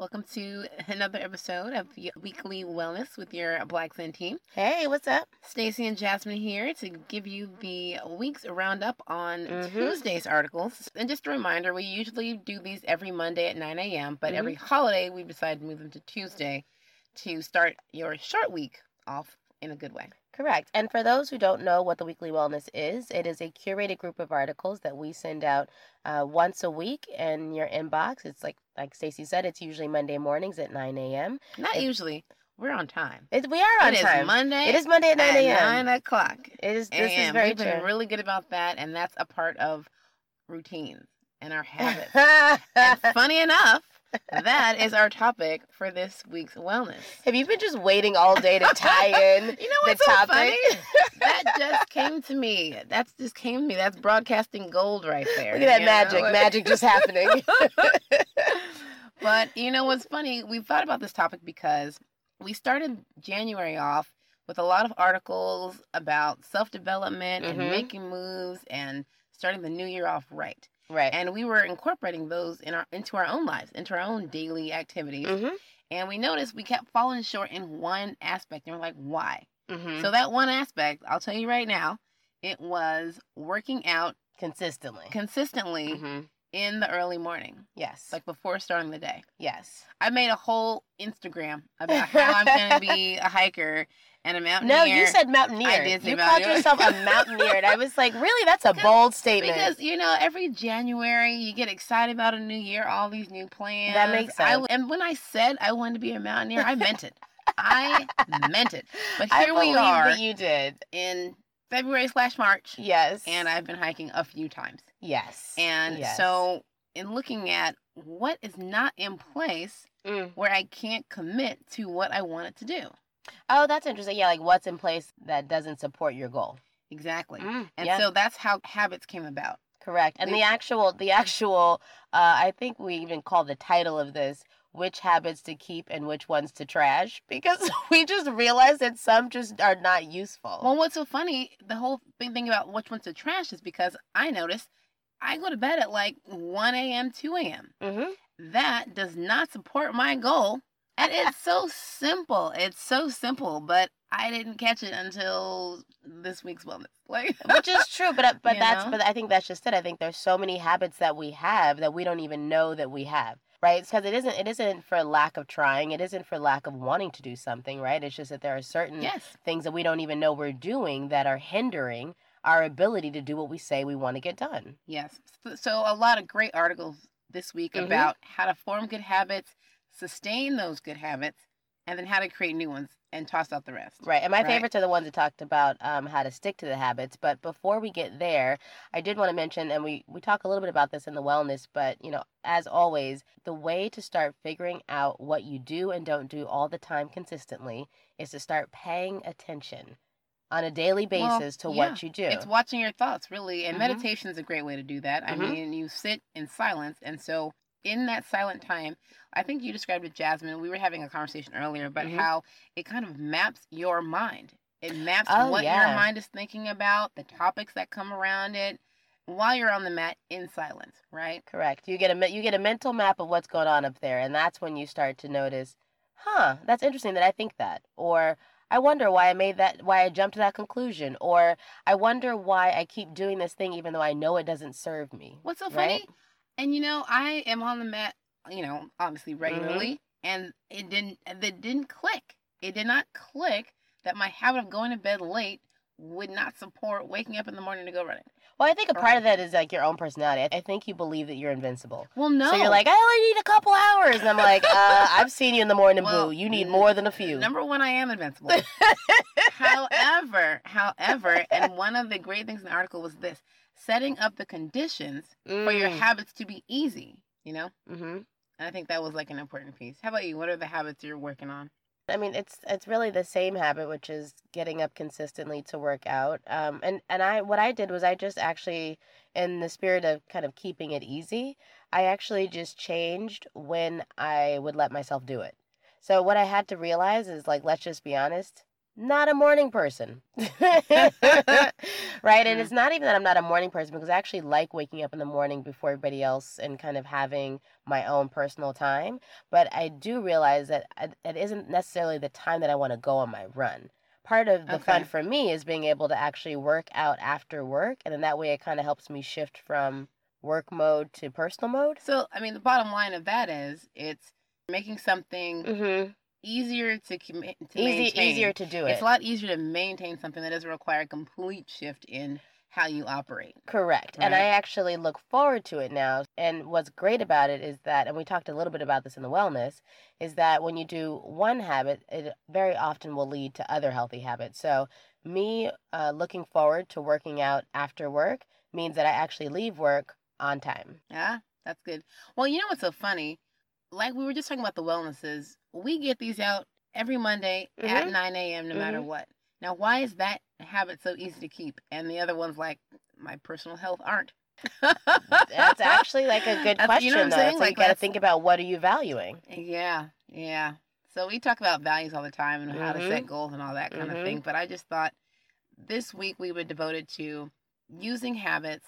Welcome to another episode of Weekly Wellness with your Black Zen team. Hey, what's up? Stacy and Jasmine here to give you the week's roundup on Mhm. Tuesday's articles. And just a reminder, we usually do these every Monday at 9 a.m., but Mhm. every holiday we decided to move them to Tuesday to start your short week off in a good way. Correct. And for those who don't know what the Weekly Wellness is, it is a curated group of articles that we send out uh, once a week in your inbox. It's like like Stacy said, it's usually Monday mornings at 9 a.m. Not It- usually. We're on time. It, we are on It time. It is Monday. It is Monday at 9 a.m. 9 o'clock. It is. This is very we've been really good about that, and that's a part of routines and our habits. and funny enough, that is our topic for this week's wellness. Have you been just waiting all day to tie in You know the what's so topic? funny? that just came to me. That's just came to me. That's broadcasting gold right there. Look at that magic. know? Magic just happening. but you know what's funny? We've thought about this topic because we started January off with a lot of articles about self development and Mhm. making moves and starting the new year off right. Right. And we were incorporating those in our into our own lives, into our own daily activities. mm-hmm. And we noticed we kept falling short in one aspect. And we're like, why? Mm-hmm. So that one aspect, I'll tell you right now, it was working out consistently. consistently hmm in the early morning, Yes. like before starting the day. yes. I made a whole Instagram about how I'm going to be a hiker and a mountaineer. No, you said mountaineer. I did you called yourself a mountaineer, and I was like, really? That's a bold statement. Because you know, every January you get excited about a new year, all these new plans. That makes I, sense. and when I said I wanted to be a mountaineer, I meant it. I meant it. But I here we are that you did. in February slash March, Yes. and I've been hiking a few times. yes. And Yes. so, in looking at what is not in place Mm. where I can't commit to what I wanted to do. Oh, that's interesting. Yeah, like what's in place that doesn't support your goal. Exactly. Mm, And yeah, so that's how habits came about. correct. And the actual, the actual, uh, I think we even call the title of this "Which Habits to Keep and Which Ones to Trash" because we just realized that some just are not useful. Well, what's so funny, the whole big thing about which ones to trash is because I noticed I go to bed at like 1 a.m., 2 a.m. mm-hmm. That does not support my goal. And it's so simple. It's so simple, but I didn't catch it until this week's wellness. Like, which is true but uh, but that's know? but i think that's just it i think there's so many habits that we have that we don't even know that we have right because it isn't it isn't for lack of trying it isn't for lack of wanting to do something right it's just that there are certain yes. things that we don't even know we're doing that are hindering our ability to do what we say we want to get done Yes. So, a lot of great articles this week Mhm. about how to form good habits, sustain those good habits, and then how to create new ones and toss out the rest. right and my Right. favorites are the ones that talked about um, how to stick to the habits but before we get there i did want to mention and we we talk a little bit about this in the wellness but you know as always the way to start figuring out what you do and don't do all the time consistently is to start paying attention on a daily Well, basis to yeah. what you do It's watching your thoughts, really. And Mhm. meditation is a great way to do that. I Mhm. mean, you sit in silence. And so, in that silent time, I think you described it, Jasmine. We were having a conversation earlier about Mhm. how it kind of maps your mind. It maps Oh, what yeah. your mind is thinking about, the topics that come around it while you're on the mat in silence, right? correct you get a you get a mental map of what's going on up there and that's when you start to notice huh that's interesting that i think that or i wonder why i made that why i jumped to that conclusion or i wonder why i keep doing this thing even though i know it doesn't serve me What's so funny? Right? And you know, I am on the mat, you know, obviously Mm-hmm. regularly, and it didn't it didn't click. It did not click that my habit of going to bed late would not support waking up in the morning to go running. well i think a part of that is like your own personality i think you believe that you're invincible Well, no. so you're like i only need a couple hours and i'm like uh, i've seen you in the morning Well, boo you need more than a few Number one, I am invincible. however, however, and one of the great things in the article was this: setting up the conditions for your Mm. habits to be easy. You know, mm-hmm. and I think that was like an important piece. How about you? What are the habits you're working on? I mean, it's it's really the same habit, which is getting up consistently to work out. Um, and and I what I did was I just actually, in the spirit of kind of keeping it easy, I actually just changed when I would let myself do it. So what I had to realize is like, let's just be honest, not a morning person. right? And it's not even that I'm not a morning person because I actually like waking up in the morning before everybody else and kind of having my own personal time. But I do realize that it isn't necessarily the time that I want to go on my run. Part of the fun for me is being able to actually work out after work. And then that way it kind of helps me shift from work mode to personal mode. So, I mean, the bottom line of that is it's making something Mm-hmm. Easier to, commi- to Easy, maintain. easier to do it. It's a lot easier to maintain something that doesn't require a complete shift in how you operate. Correct. And I actually look forward to it now. And what's great about it is that, and we talked a little bit about this in the wellness, is that when you do one habit, it very often will lead to other healthy habits. So, me uh, looking forward to working out after work means that I actually leave work on time. Yeah, that's good. Well, you know what's so funny? Like we were just talking about the wellnesses. We get these out every Monday at Mhm. 9 a.m. no matter Mhm. what. Now, why is that habit so easy to keep? And the other ones, like my personal health, aren't. That's actually like a good That's- question, you know though. saying? So Like, you got to think about what are you valuing? Yeah, yeah. So we talk about values all the time and how to set goals and all that kind of thing. But I just thought this week we were devoted to using habits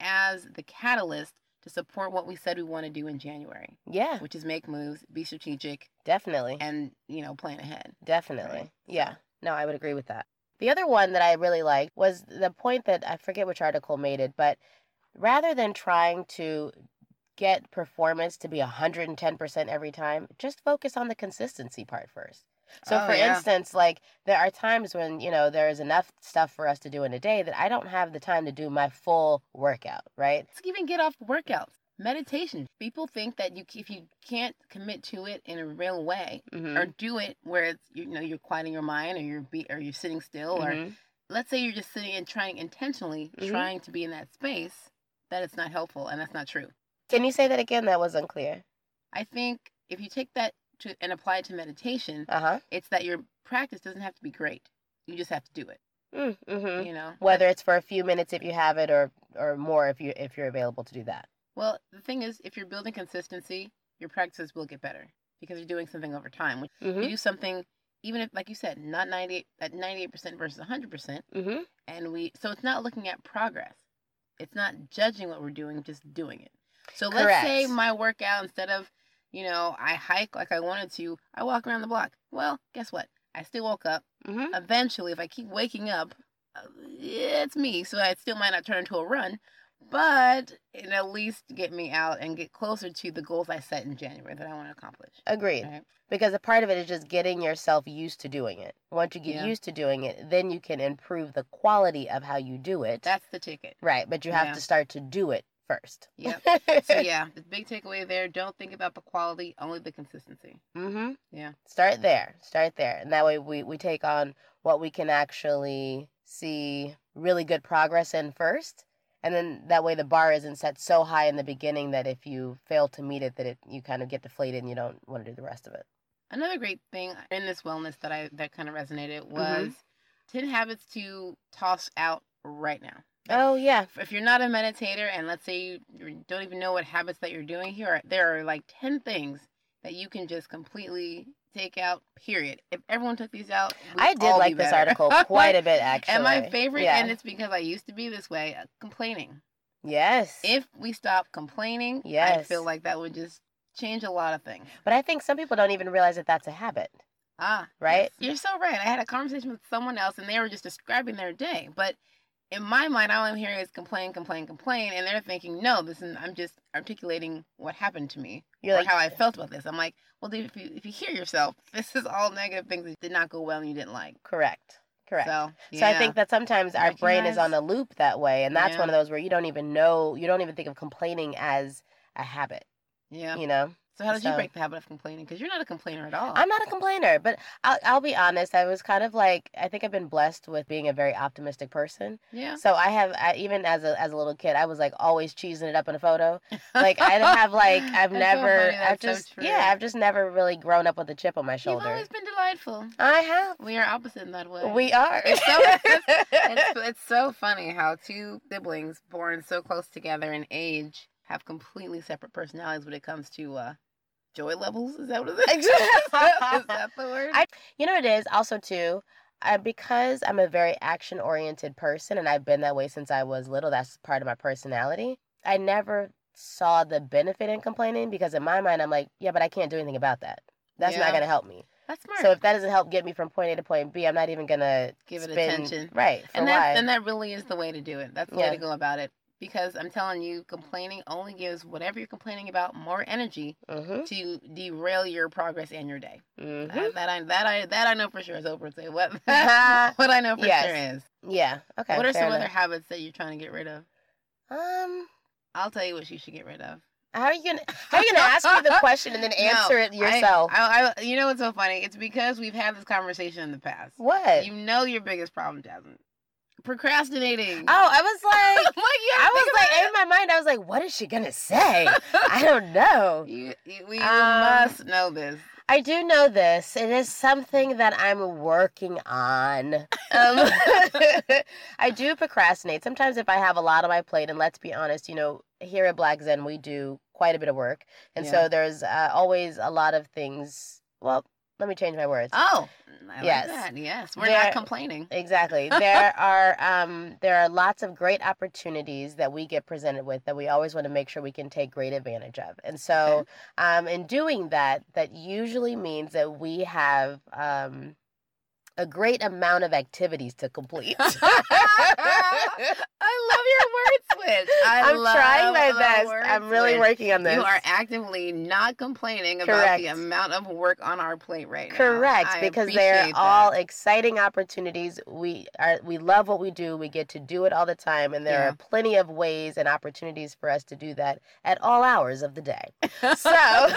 as the catalyst to support what we said we want to do in January, Yeah, which is make moves, be strategic, definitely. and you know plan ahead. Definitely. Right. Yeah. No, I would agree with that. The other one that I really liked was the point that I forget which article made it, but rather than trying to get performance to be 110% every time, just focus on the consistency part first. So, Oh, for yeah. instance, like there are times when, you know, there is enough stuff for us to do in a day that I don't have the time to do my full workout, right? Let's even get off workouts. Meditation. People think that you if you can't commit to it in a real way Mm-hmm. or do it where it's you know you're quieting your mind or you're be or you're sitting still or Mhm. let's say you're just sitting and trying intentionally Mhm. trying to be in that space that it's not helpful and that's not true Can you say that again? That was unclear. i think if you take that to and apply it to meditation Uh huh. it's that your practice doesn't have to be great you just have to do it Mm-hmm. you know Whether it's for a few minutes if you have it, or or more if you if you're available to do that. well the thing is if you're building consistency your practices will get better because you're doing something over time when Mm-hmm. you do something even if like you said not 98 at 98% versus 100% Mm-hmm. and we so it's not looking at progress it's not judging what we're doing just doing it so let's Correct. say my workout instead of you know i hike like i wanted to i walk around the block well guess what i still woke up Mm-hmm. eventually if i keep waking up uh, it's me so i still might not turn into a run but it at least get me out and get closer to the goals i set in january that i want to accomplish Agreed. right? Because a part of it is just getting yourself used to doing it. Once you get Yeah. used to doing it, then you can improve the quality of how you do it. that's the ticket right, but you have Yeah. to start to do it first. Yep. so yeah the big takeaway there don't think about the quality only the consistency Mm-hmm. Yeah. Start there. Start there. And that way we, we take on what we can actually see really good progress in first. And then that way the bar isn't set so high in the beginning that if you fail to meet it that it you kind of get deflated and you don't want to do the rest of it. Another great thing in this wellness that I that kind of resonated Mm-hmm. was 10 habits to toss out right now. Oh yeah. If you're not a meditator and let's say you don't even know what habits that you're doing here, there are like 10 things that you can just completely take out, period. If everyone took these out, I did all be like this article quite a bit actually. And my favorite, Yeah. and it's because I used to be this way, uh, complaining. Yes. If we stop complaining, yes I feel like that would just change a lot of things. but I think some people don't even realize that that's a habit. Ah, Right? yes. You're so right. I had a conversation with someone else and they were just describing their day. But in my mind, all I'm hearing is complain, complain, complain. And they're thinking, no, this is, I'm just articulating what happened to me You're or like how I felt about this. I'm like, well, dude, if you, if you hear yourself, this is all negative things that did not go well and you didn't like. correct. Correct. So, So I think that sometimes our brain is on a loop that way, and that's Yeah. one of those where you don't even know, you don't even think of complaining as a habit. yeah. You know, So how did you break the habit of complaining? Because you're not a complainer at all. I'm not a complainer, but I'll, I'll be honest. I was kind of like I think I've been blessed with being a very optimistic person. yeah. So I have I, even as a as a little kid, I was like always cheesing it up in a photo. Like I have like I've so never funny, I've so just true. yeah I've just never really grown up with a chip on my shoulder. You've always been delightful. I have. We are opposite in that way. We are. It's so- it's, it's so funny how two siblings born so close together in age have completely separate personalities when it comes to uh, joy levels. Is that what it is? is that the word? I- You know what it is also too. I, because I'm a very action oriented person and I've been that way since I was little, that's part of my personality. I never saw the benefit in complaining because in my mind, I'm like, yeah, but I can't do anything about that. That's not going to help me. That's smart. So if that doesn't help get me from point A to point B, I'm not even going to Give it spend- attention. Right. And why? that and that really is the way to do it. That's the way to go about it. Because I'm telling you, complaining only gives whatever you're complaining about more energy mm-hmm. to derail your progress and your day. Mm-hmm. That, that I that I that I know for sure. is Oprah say, what what I know for Yes. sure is. yeah. Okay. what are some other habits that you're trying to get rid of? Um. I'll tell you what you should get rid of. How are you gonna How are you gonna ask me the question and then No, answer it I- yourself? I, I, you know what's so funny? It's because we've had this conversation in the past. what? You know your biggest problem, Jasmine. Procrastinating. oh, I was like, like, yeah, I was like, about in my mind, I was like, what is she gonna say? I don't know. You, you, we Um, must know this. I do know this. It is something that I'm working on. Um, I do procrastinate. Sometimes if I have a lot on my plate, and let's be honest, you know, here at Black Zen, we do quite a bit of work. And Yeah. so there's uh, always a lot of things. Well, let me change my words. Oh, I Yes. like. Yes, we're There- not complaining. Exactly. There are um, there are lots of great opportunities that we get presented with that we always want to make sure we can take great advantage of. And so, um, in doing that, that usually means that we have um, a great amount of activities to complete. I love your word switch. I I'm love trying my best. I'm really switch. working on this. You are actively not complaining about the amount of work on our plate right now. Correct, because they're appreciate all exciting opportunities. We are we love what we do. We get to do it all the time, and there Yeah. are plenty of ways and opportunities for us to do that at all hours of the day. So,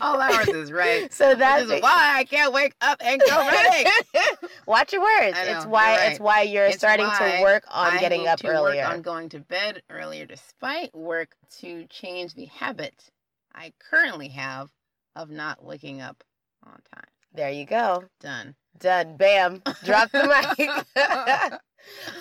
all hours is right. so that's why I can't wake up and go running. Watch your words. It's why you're right. it's why you're It's starting why to work on I getting up earlier. On going to bed earlier, despite work to change the habit I currently have of not waking up on time. There you go. Done. Done. Bam. Drop the mic.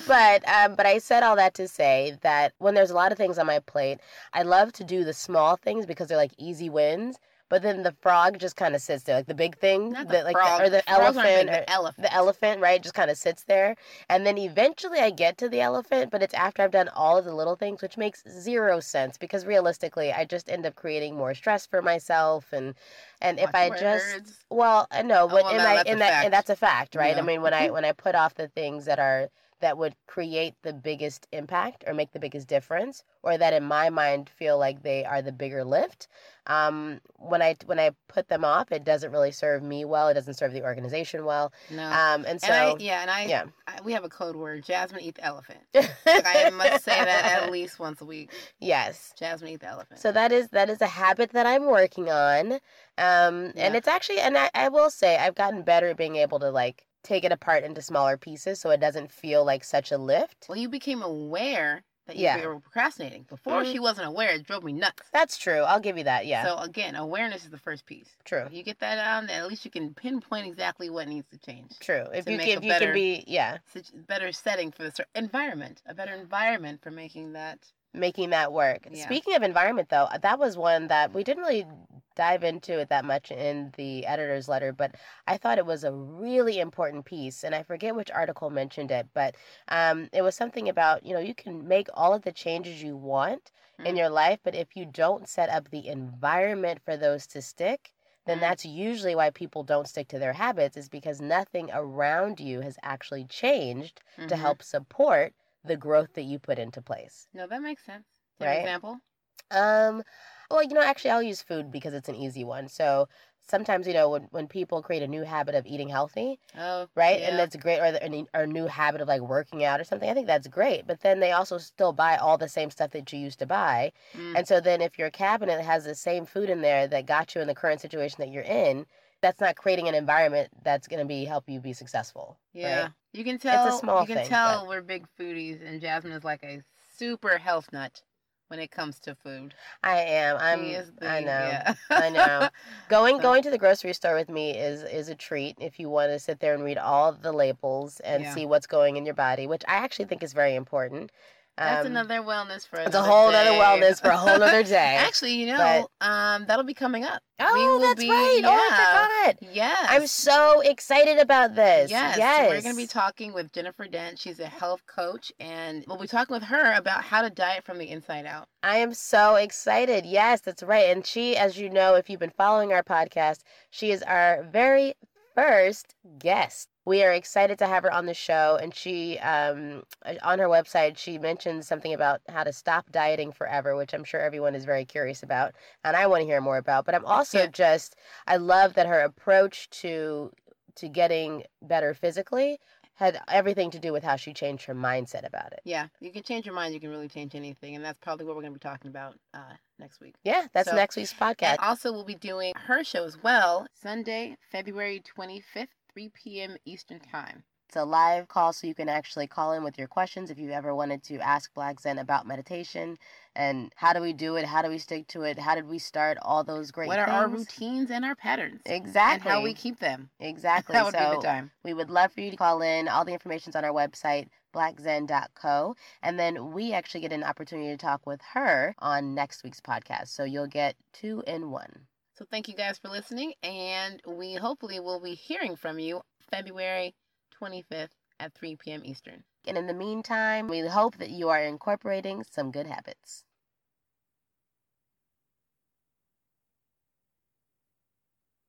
but um, but I said all that to say that when there's a lot of things on my plate, I love to do the small things because they're like easy wins. But then the frog just kind of sits there, like the big thing, Not the that like frog. or the elephant, or uh, the elephant. the elephant, right? Just kind of sits there, and then eventually I get to the elephant, but it's after I've done all of the little things, which makes zero sense because realistically, I just end up creating more stress for myself, and and if I your just well, uh, I know, Oh, but well, in no, a in that, fact. and that's a fact, right? I mean, when I when I put off the things that are that would create the biggest impact or make the biggest difference, or that in my mind feel like they are the bigger lift, um, when I when I put them off, it doesn't really serve me well. It doesn't serve the organization well, no. um, and so and I, yeah, and I, yeah. I, we have a code word. Jasmine eat the elephant. Like, I must say that at least once a week. yes. Jasmine eat the elephant. So that is that is a habit that I'm working on, um, and it's actually, and I, I will say I've gotten better at being able to like take it apart into smaller pieces, so it doesn't feel like such a lift. well, you became aware that you Yeah. were procrastinating. Before Mhm. she wasn't aware, it drove me nuts. That's true. I'll give you that. Yeah, So again, awareness is the first piece. true. If you get that down, at least you can pinpoint exactly what needs to change. True. If you can, if you better- can be, yeah, Such better setting for the environment, a better environment for making that. making that work. Yeah. Speaking of environment, though, that was one that we didn't really dive into it that much in the editor's letter, but I thought it was a really important piece, and I forget which article mentioned it, but um, it was something about you know you can make all of the changes you want in Mhm. your life, but if you don't set up the environment for those to stick. Then Mhm. that's usually why people don't stick to their habits, is because nothing around you has actually changed to Mhm. help support the growth that you put into place. No, that makes sense. For Right? example. Um, well, you know, actually, I'll use food because it's an easy one. So sometimes, you know, when, when people create a new habit of eating healthy, Oh, right, Yeah. and that's great, or, the, or a- new habit of like working out or something, I think that's great. But then they also still buy all the same stuff that you used to buy. Mm. And so then if your cabinet has the same food in there that got you in the current situation that you're in, that's not creating an environment that's going to be help you be successful. Yeah, Right? you can tell. It's a small you can thing, tell we're big foodies, and Jasmine is like a super health nut when it comes to food. I am. I'm. she is the, I know. Yeah. I know. Going going to the grocery store with me is is a treat if you want to sit there and read all the labels and Yeah. see what's going in your body, which I actually think is very important. That's Um, another wellness for It's a another whole other wellness for a whole other day. Actually, you know, But- um, that'll be coming up. Oh, that's be- right. Oh, yeah. I forgot. Yes. I'm so excited about this. Yes, Yes. we're going to be talking with Jennifer Dent. She's a health coach, and we'll be talking with her about how to diet from the inside out. I am so excited. Yes, that's right. And she, as you know, if you've been following our podcast, she is our very first guest. We are excited to have her on the show. And she, um, on her website, she mentions something about how to stop dieting forever, which I'm sure everyone is very curious about. And I want to hear more about. But I'm also Yeah. just, I love that her approach to to getting better physically had everything to do with how she changed her mindset about it. Yeah, you can change your mind. You can really change anything, and that's probably what we're going to be talking about uh, next week. Yeah, that's So- next week's podcast. And also, we'll be doing her show as well, Sunday, February 25th, 3 p.m. Eastern Time. It's a live call, so you can actually call in with your questions if you ever wanted to ask Black Zen about meditation and how do we do it, how do we stick to it, how did we start, all those great things? what are things. our routines and our patterns? Exactly. And how we keep them. exactly. That would so be the time. we would love for you to call in. All the information's on our website, blackzen.co. And then we actually get an opportunity to talk with her on next week's podcast. So you'll get two in one. So thank you guys for listening, and we hopefully will be hearing from you February 25th at 3 p.m. Eastern. And in the meantime, we hope that you are incorporating some good habits.